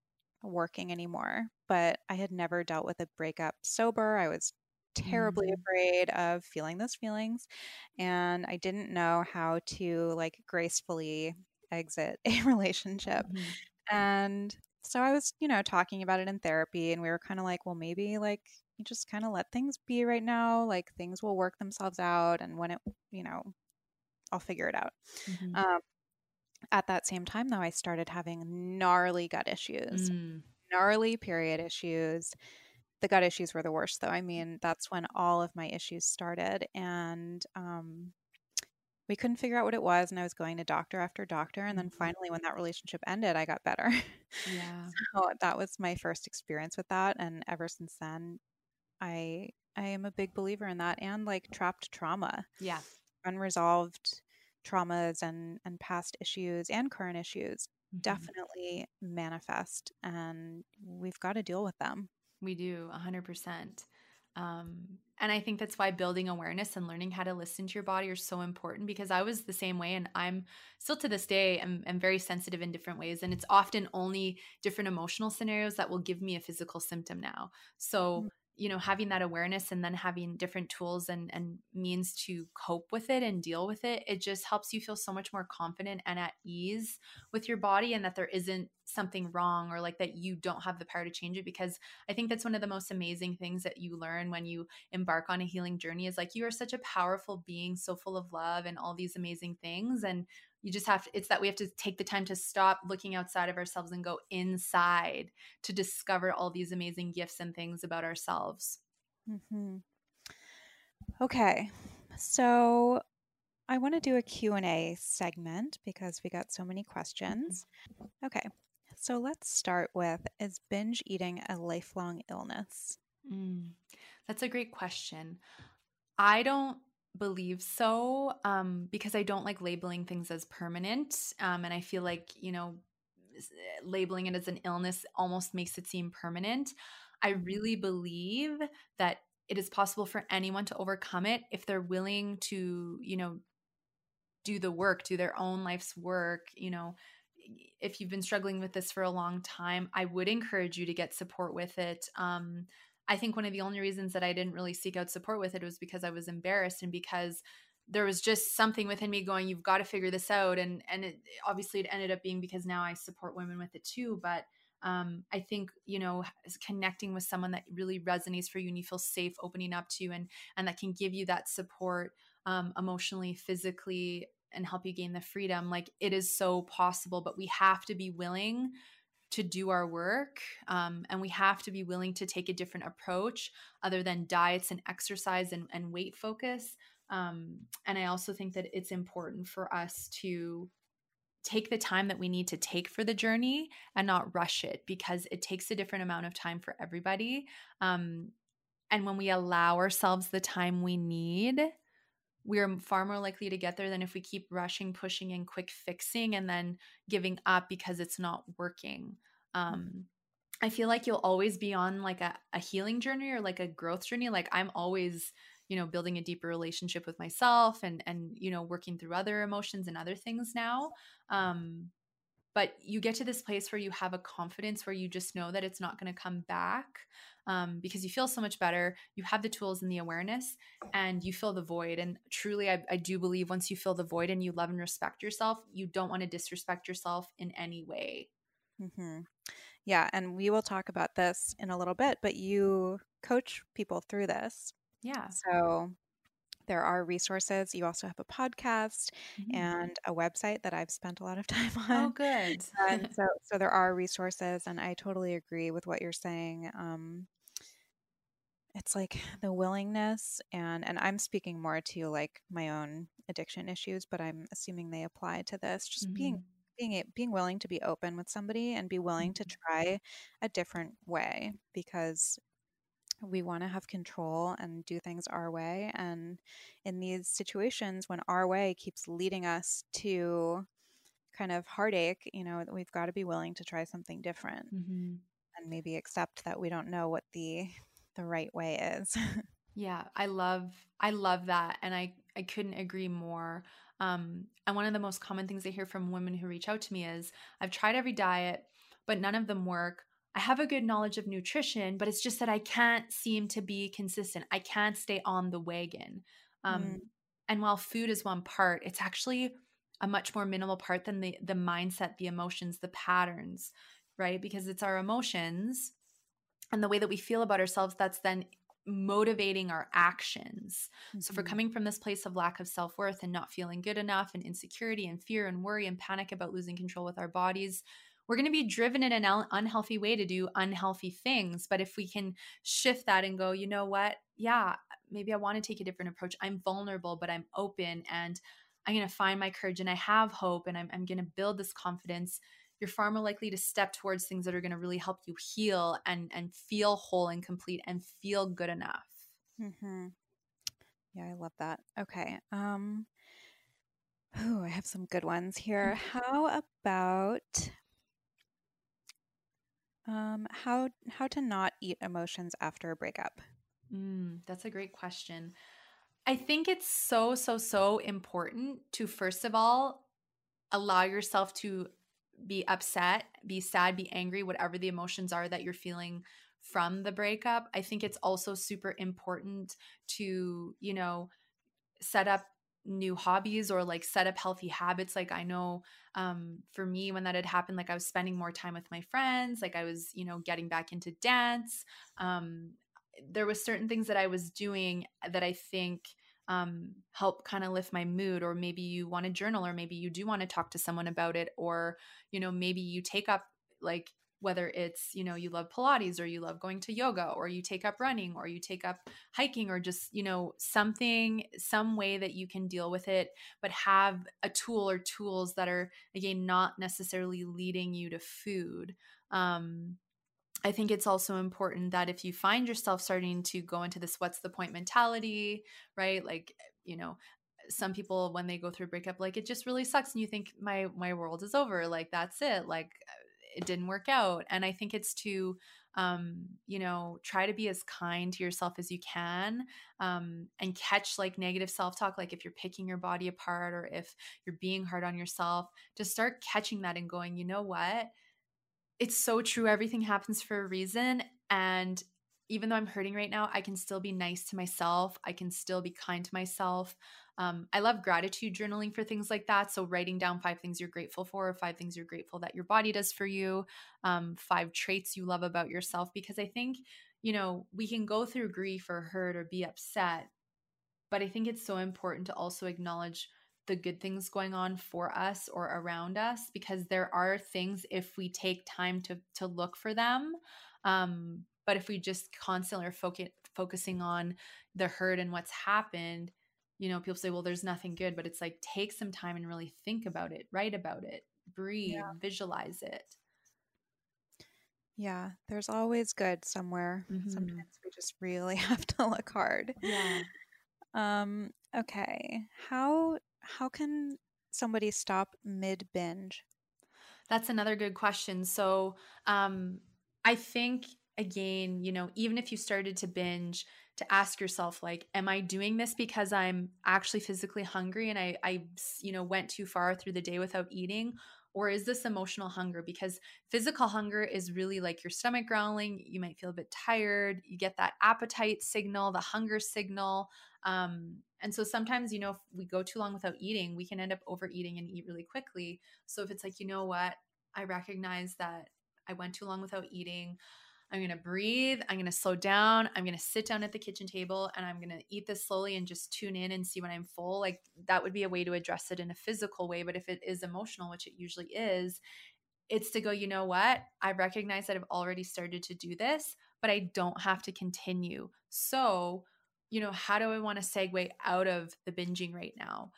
working anymore. But I had never dealt with a breakup sober. I was terribly mm-hmm. afraid of feeling those feelings, and I didn't know how to like gracefully exit a relationship. Mm-hmm. And so I was, you know, talking about it in therapy, and we were kind of like, well, maybe like you just kind of let things be right now. Like things will work themselves out, and when it, you know, I'll figure it out. Mm-hmm. Um, at that same time, though, I started having gnarly gut issues, mm. gnarly period issues. The gut issues were the worst, though. I mean, that's when all of my issues started, and um, we couldn't figure out what it was and i was going to doctor after doctor and then mm-hmm. finally when that relationship ended i got better yeah so that was my first experience with that and ever since then i i am a big believer in that and like trapped trauma yeah unresolved traumas and and past issues and current issues mm-hmm. definitely manifest and we've got to deal with them we do 100% um, and I think that's why building awareness and learning how to listen to your body are so important because I was the same way. And I'm still to this day, I'm, I'm very sensitive in different ways. And it's often only different emotional scenarios that will give me a physical symptom now. So, mm you know having that awareness and then having different tools and and means to cope with it and deal with it it just helps you feel so much more confident and at ease with your body and that there isn't something wrong or like that you don't have the power to change it because i think that's one of the most amazing things that you learn when you embark on a healing journey is like you are such a powerful being so full of love and all these amazing things and you just have to, it's that we have to take the time to stop looking outside of ourselves and go inside to discover all these amazing gifts and things about ourselves mm-hmm. okay so i want to do a q&a segment because we got so many questions mm-hmm. okay so let's start with is binge eating a lifelong illness mm, that's a great question i don't believe so um, because I don't like labeling things as permanent. Um, and I feel like, you know, labeling it as an illness almost makes it seem permanent. I mm-hmm. really believe that it is possible for anyone to overcome it if they're willing to, you know, do the work, do their own life's work, you know. If you've been struggling with this for a long time, I would encourage you to get support with it. Um, I think one of the only reasons that I didn't really seek out support with it was because I was embarrassed and because there was just something within me going you've got to figure this out and and it, obviously it ended up being because now I support women with it too but um, I think you know connecting with someone that really resonates for you and you feel safe opening up to and and that can give you that support um, emotionally physically and help you gain the freedom like it is so possible but we have to be willing to do our work. Um, and we have to be willing to take a different approach other than diets and exercise and, and weight focus. Um, and I also think that it's important for us to take the time that we need to take for the journey and not rush it because it takes a different amount of time for everybody. Um, and when we allow ourselves the time we need, we're far more likely to get there than if we keep rushing, pushing, and quick fixing and then giving up because it's not working. Um, I feel like you'll always be on like a, a healing journey or like a growth journey. Like I'm always, you know, building a deeper relationship with myself and and you know working through other emotions and other things now. Um, but you get to this place where you have a confidence where you just know that it's not going to come back um, because you feel so much better. You have the tools and the awareness, and you fill the void. And truly, I, I do believe once you fill the void and you love and respect yourself, you don't want to disrespect yourself in any way. Mm-hmm. Yeah, and we will talk about this in a little bit, but you coach people through this. Yeah. So there are resources. You also have a podcast mm-hmm. and a website that I've spent a lot of time oh, on. Oh, good. and so, so there are resources, and I totally agree with what you're saying. Um, it's like the willingness and and i'm speaking more to like my own addiction issues but i'm assuming they apply to this just mm-hmm. being being being willing to be open with somebody and be willing to mm-hmm. try a different way because we want to have control and do things our way and in these situations when our way keeps leading us to kind of heartache you know we've got to be willing to try something different mm-hmm. and maybe accept that we don't know what the the right way is Yeah, I love I love that and I I couldn't agree more. Um and one of the most common things I hear from women who reach out to me is I've tried every diet, but none of them work. I have a good knowledge of nutrition, but it's just that I can't seem to be consistent. I can't stay on the wagon. Um, mm. And while food is one part, it's actually a much more minimal part than the the mindset, the emotions, the patterns, right? Because it's our emotions and the way that we feel about ourselves that's then motivating our actions. Mm-hmm. So, if we're coming from this place of lack of self worth and not feeling good enough, and insecurity, and fear, and worry, and panic about losing control with our bodies, we're going to be driven in an unhealthy way to do unhealthy things. But if we can shift that and go, you know what? Yeah, maybe I want to take a different approach. I'm vulnerable, but I'm open and I'm going to find my courage and I have hope and I'm, I'm going to build this confidence. You're far more likely to step towards things that are going to really help you heal and and feel whole and complete and feel good enough. Mm-hmm. Yeah, I love that. Okay. Um, oh, I have some good ones here. How about um, how how to not eat emotions after a breakup? Mm, that's a great question. I think it's so so so important to first of all allow yourself to be upset, be sad, be angry, whatever the emotions are that you're feeling from the breakup. I think it's also super important to, you know, set up new hobbies or like set up healthy habits like i know um for me when that had happened like i was spending more time with my friends like i was you know getting back into dance um there was certain things that i was doing that i think um help kind of lift my mood or maybe you want to journal or maybe you do want to talk to someone about it or you know maybe you take up like whether it's you know you love pilates or you love going to yoga or you take up running or you take up hiking or just you know something some way that you can deal with it but have a tool or tools that are again not necessarily leading you to food um I think it's also important that if you find yourself starting to go into this what's the point mentality, right? Like, you know, some people when they go through breakup like it just really sucks and you think my my world is over, like that's it. Like it didn't work out and i think it's to um, you know try to be as kind to yourself as you can um, and catch like negative self-talk like if you're picking your body apart or if you're being hard on yourself just start catching that and going you know what? It's so true everything happens for a reason and even though i'm hurting right now i can still be nice to myself i can still be kind to myself um, I love gratitude journaling for things like that. So, writing down five things you're grateful for, or five things you're grateful that your body does for you, um, five traits you love about yourself. Because I think, you know, we can go through grief or hurt or be upset, but I think it's so important to also acknowledge the good things going on for us or around us because there are things if we take time to to look for them um but if we just constantly are focus, focusing on the hurt and what's happened you know, people say, well, there's nothing good, but it's like take some time and really think about it, write about it, breathe, yeah. visualize it. Yeah, there's always good somewhere. Mm-hmm. Sometimes we just really have to look hard. Yeah. Um, okay. How how can somebody stop mid binge? That's another good question. So, um I think again, you know, even if you started to binge, to ask yourself like am i doing this because i'm actually physically hungry and i i you know went too far through the day without eating? Or is this emotional hunger? Because physical hunger is really like your stomach growling you might feel a bit tired you get that appetite signal the hunger signal um, and so sometimes you know if we go too long without eating we can end up overeating and eat really quickly. So if it's like you know what? I recognize that i went too long without eating I'm going to breathe. I'm going to slow down. I'm going to sit down at the kitchen table and I'm going to eat this slowly and just tune in and see when I'm full. Like that would be a way to address it in a physical way. But if it is emotional, which it usually is, it's to go, you know what? I recognize that I've already started to do this, but I don't have to continue. So, you know, how do I want to segue out of the binging right now?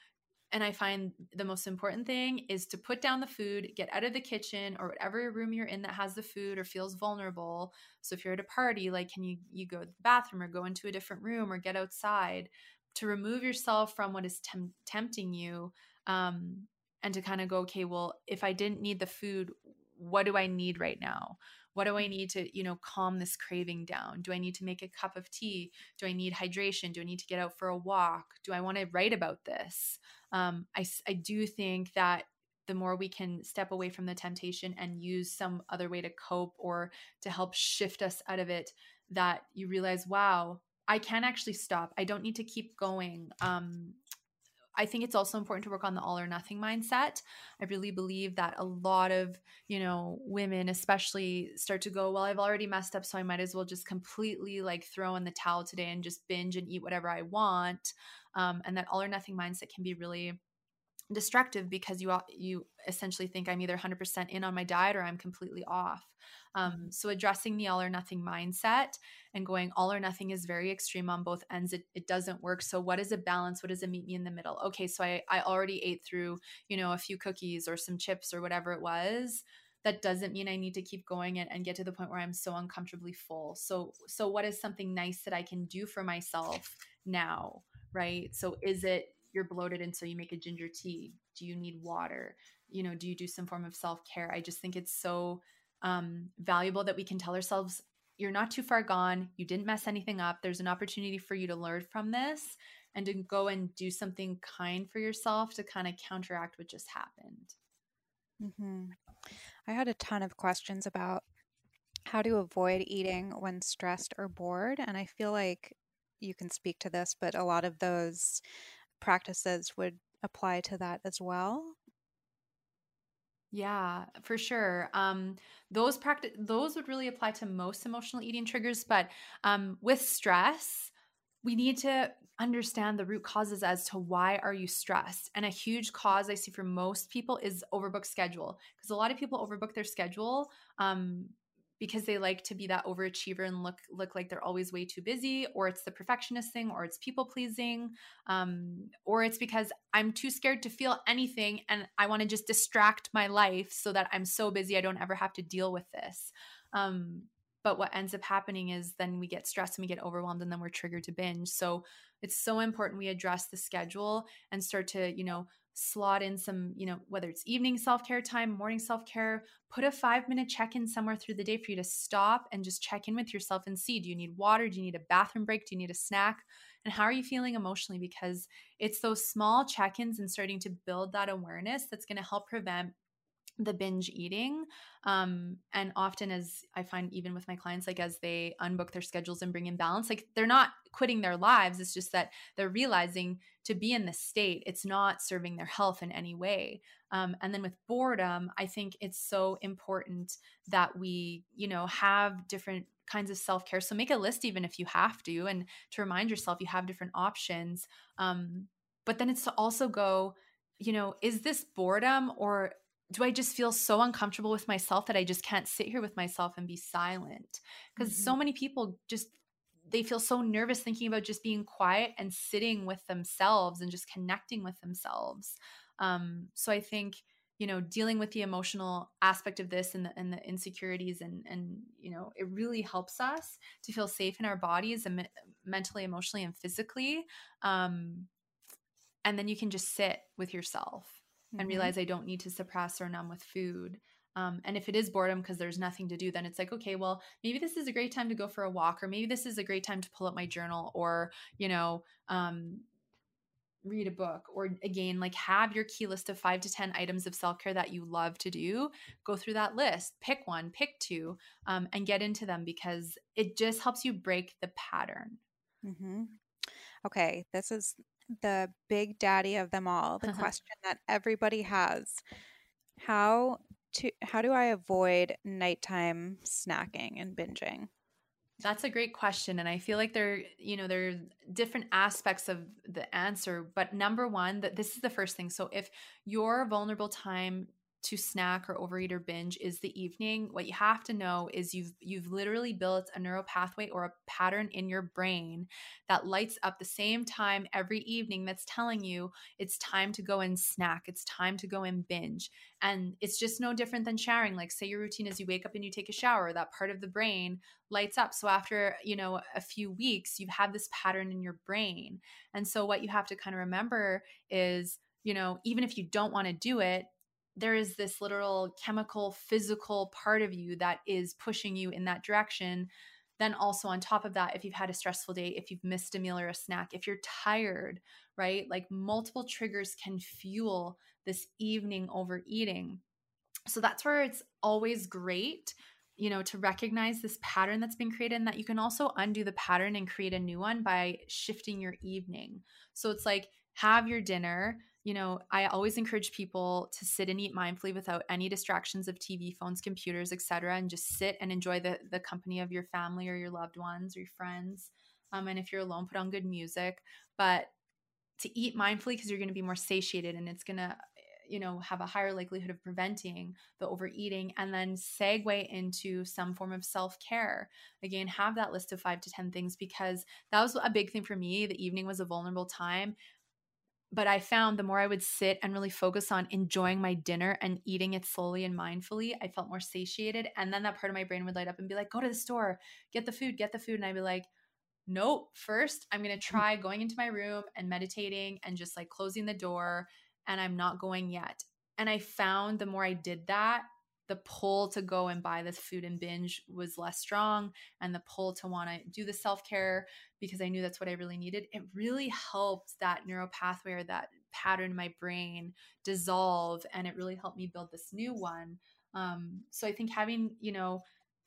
And I find the most important thing is to put down the food, get out of the kitchen or whatever room you're in that has the food or feels vulnerable. So if you're at a party, like can you you go to the bathroom or go into a different room or get outside to remove yourself from what is tem- tempting you um, and to kind of go, okay, well, if I didn't need the food, what do I need right now? What do I need to, you know, calm this craving down? Do I need to make a cup of tea? Do I need hydration? Do I need to get out for a walk? Do I want to write about this? Um, I, I do think that the more we can step away from the temptation and use some other way to cope or to help shift us out of it, that you realize, wow, I can actually stop. I don't need to keep going. Um, I think it's also important to work on the all or nothing mindset. I really believe that a lot of, you know, women especially start to go, well, I've already messed up, so I might as well just completely like throw in the towel today and just binge and eat whatever I want. Um, and that all or nothing mindset can be really destructive because you you essentially think I'm either 100% in on my diet or I'm completely off. Um, mm-hmm. so addressing the all or nothing mindset and going all or nothing is very extreme on both ends. It, it doesn't work. So what is a balance? What does it meet me in the middle? Okay, so I I already ate through you know a few cookies or some chips or whatever it was. That doesn't mean I need to keep going and, and get to the point where I'm so uncomfortably full. So so what is something nice that I can do for myself now? Right. So is it you're bloated and so you make a ginger tea. Do you need water? You know do you do some form of self-care? I just think it's so um, valuable that we can tell ourselves you're not too far gone. You didn't mess anything up. There's an opportunity for you to learn from this and to go and do something kind for yourself to kind of counteract what just happened. Mm-hmm. i had a ton of questions about how to avoid eating when stressed or bored and i feel like you can speak to this but a lot of those practices would apply to that as well. Yeah, for sure. Um, those practice those would really apply to most emotional eating triggers, but um, with stress, we need to understand the root causes as to why are you stressed. And a huge cause I see for most people is overbook schedule because a lot of people overbook their schedule um, because they like to be that overachiever and look look like they're always way too busy or it's the perfectionist thing or it's people pleasing um, or it's because i'm too scared to feel anything and i want to just distract my life so that i'm so busy i don't ever have to deal with this. Um, but what ends up happening is then we get stressed and we get overwhelmed and then we're triggered to binge. So it's so important we address the schedule and start to you know slot in some, you know, whether it's evening self care time, morning self care, put a five minute check in somewhere through the day for you to stop and just check in with yourself and see do you need water? Do you need a bathroom break? Do you need a snack? And how are you feeling emotionally? Because it's those small check ins and starting to build that awareness that's going to help prevent the binge eating um and often as i find even with my clients like as they unbook their schedules and bring in balance like they're not quitting their lives it's just that they're realizing to be in this state it's not serving their health in any way. Um, and then with boredom i think it's so important that we you know have different kinds of self-care. So make a list even if you have to and to remind yourself you have different options um, but then it's to also go you know is this boredom or do I just feel so uncomfortable with myself that I just can't sit here with myself and be silent? Because mm-hmm. so many people just they feel so nervous thinking about just being quiet and sitting with themselves and just connecting with themselves. Um, so I think you know dealing with the emotional aspect of this and the, and the insecurities and and you know it really helps us to feel safe in our bodies and me- mentally emotionally and physically um, and then you can just sit with yourself mm-hmm. and realize I don't need to suppress or numb with food. Um, and if it is boredom because there's nothing to do, then it's like, okay, well, maybe this is a great time to go for a walk, or maybe this is a great time to pull up my journal, or, you know, um, read a book, or again, like have your key list of five to 10 items of self care that you love to do. Go through that list, pick one, pick two, um, and get into them because it just helps you break the pattern. Mm-hmm. Okay, this is the big daddy of them all, the uh-huh. question that everybody has. How to how do I avoid nighttime snacking and binging? That's a great question and I feel like there you know there are different aspects of the answer but number 1 that this is the first thing so if your vulnerable time to snack or overeat or binge is the evening what you have to know is you've you've literally built a neural pathway or a pattern in your brain that lights up the same time every evening that's telling you it's time to go and snack it's time to go and binge. And it's just no different than showering like say your routine is you wake up and you take a shower that part of the brain lights up. So after you know a few weeks you have this pattern in your brain. And so what you have to kind of remember is you know even if you don't want to do it there is this literal chemical physical part of you that is pushing you in that direction. Then also on top of that if you've had a stressful day if you've missed a meal or a snack if you're tired right? Like multiple triggers can fuel this evening overeating. So that's where it's always great you know to recognize this pattern that's been created and that you can also undo the pattern and create a new one by shifting your evening. So it's like have your dinner you know i always encourage people to sit and eat mindfully without any distractions of tv phones computers etc and just sit and enjoy the the company of your family or your loved ones or your friends um, and if you're alone put on good music. But to eat mindfully because you're going to be more satiated and it's going to you know have a higher likelihood of preventing the overeating and then segue into some form of self-care. Again have that list of 5 to 10 things because that was a big thing for me. The evening was a vulnerable time but I found the more I would sit and really focus on enjoying my dinner and eating it slowly and mindfully, I felt more satiated. And then that part of my brain would light up and be like, go to the store, get the food, get the food. And I'd be like, nope, first I'm going to mm-hmm. try going into my room and meditating and just like closing the door. And I'm not going yet. And I found the more I did that, the pull to go and buy this food and binge was less strong and the pull to want to do the self-care because I knew that's what I really needed it really helped that neural pathway or that pattern in my brain dissolve and it really helped me build this new one. Um, so I think having you know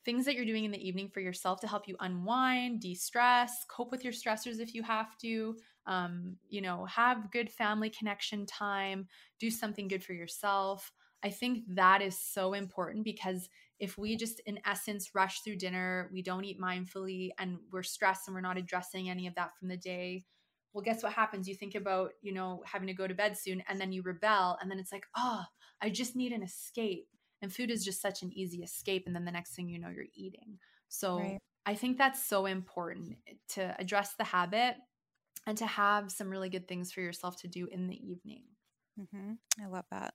things that you're doing in the evening for yourself to help you unwind de-stress cope with your stressors if you have to um, you know have good family connection time do something good for yourself I think that is so important because if we just, in essence, rush through dinner, we don't eat mindfully, and we're stressed and we're not addressing any of that from the day, well, guess what happens? You think about, you know, having to go to bed soon, and then you rebel, and then it's like, oh, I just need an escape. And food is just such an easy escape. And then the next thing you know, you're eating. So right. I think that's so important eh, to address the habit and to have some really good things for yourself to do in the evening. Mm-hmm. I love that.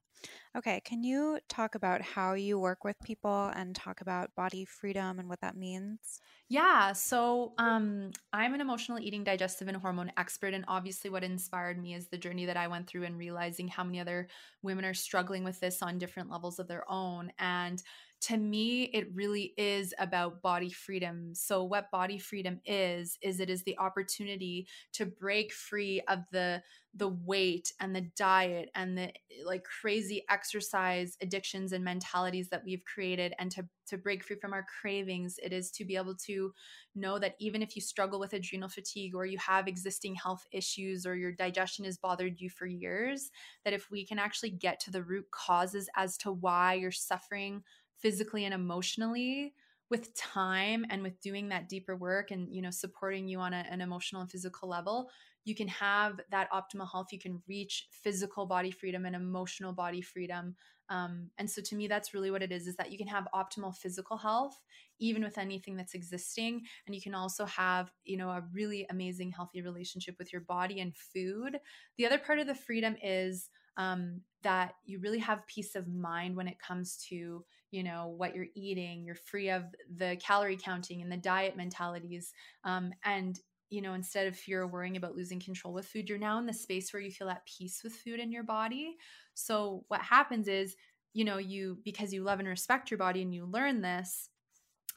Okay, can you talk about how you work with people and talk about body freedom and what that means? Yeah, so um, I'm an emotional eating, digestive, and hormone expert. And obviously, what inspired me is the journey that I went through and realizing how many other women are struggling with this on different levels of their own. And to me it really is about body freedom. So what body freedom is is it is the opportunity to break free of the the weight and the diet and the like crazy exercise addictions and mentalities that we've created and to to break free from our cravings it is to be able to know that even if you struggle with adrenal fatigue or you have existing health issues or your digestion has bothered you for years that if we can actually get to the root causes as to why you're suffering physically and emotionally with time and with doing that deeper work and you know supporting you on a, an emotional and physical level you can have that optimal health. You can reach physical body freedom and emotional body freedom. Um, and so to me that's really what it is is that you can have optimal physical health even with anything that's existing. And you can also have you know a really amazing healthy relationship with your body and food. The other part of the freedom is um, that you really have peace of mind when it comes to you know what you're eating you're free of the calorie counting and the diet mentalities um, and you know instead of fear worrying about losing control with food you're now in the space where you feel at peace with food in your body. So what happens is you know you because you love and respect your body and you learn this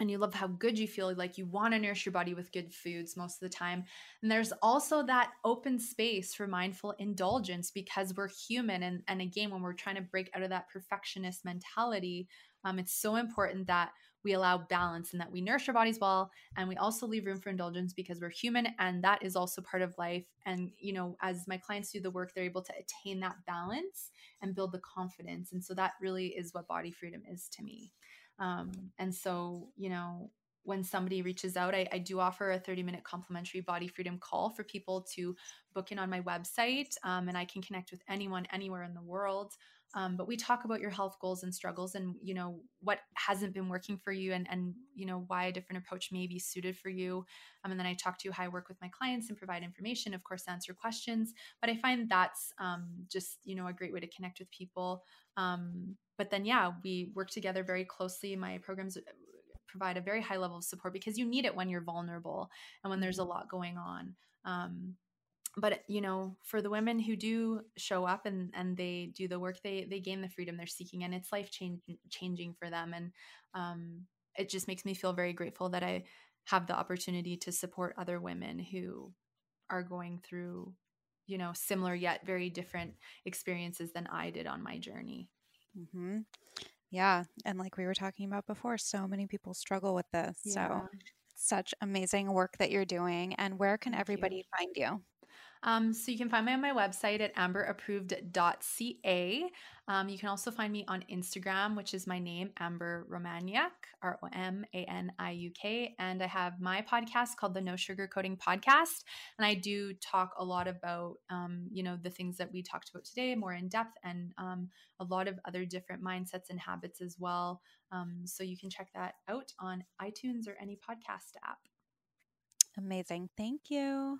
and you love how good you feel like you want to nourish your body with good foods most of the time and there's also that open space for mindful indulgence because we're human and, and again when we're trying to break out of that perfectionist mentality um, it's so important that we allow balance and that we nourish our bodies well and we also leave room for indulgence because we're human and that is also part of life and you know as my clients do the work they're able to attain that balance and build the confidence and so that really is what body freedom is to me um, and so, you know, when somebody reaches out, I, I, do offer a 30 minute complimentary body freedom call for people to book in on my website. Um, and I can connect with anyone anywhere in the world. Um, but we talk about your health goals and struggles and, you know, what hasn't been working for you and, and, you know, why a different approach may be suited for you. Um, and then I talk to you how I work with my clients and provide information, of course, answer questions. But I find that's um, just, you know, a great way to connect with people. Um, but then yeah we work together very closely my programs uh, provide a very high level of support because you need it when you're vulnerable and when there's a mm-hmm. lot going on um, but you know for the women who do show up and and they do the work they they gain the freedom they're seeking and it's life change, changing for them and um it just makes me feel very grateful that i have the opportunity to support other women who are going through you know similar yet very different experiences than i did on my journey mm-hmm. yeah and like we were talking about before so many people struggle with this yeah. so such amazing work that you're doing and where can Thank everybody you. find you um, so you can find me on my website at amberapproved.ca. Um, you can also find me on Instagram, which is my name, Amber Romaniuk, R O M A N I U K. And I have my podcast called the No Sugar Coating Podcast. And I do talk a lot about, um, you know, the things that we talked about today more in depth and um, a lot of other different mindsets and habits as well. Um, so you can check that out on iTunes or any podcast app. Amazing. Thank you.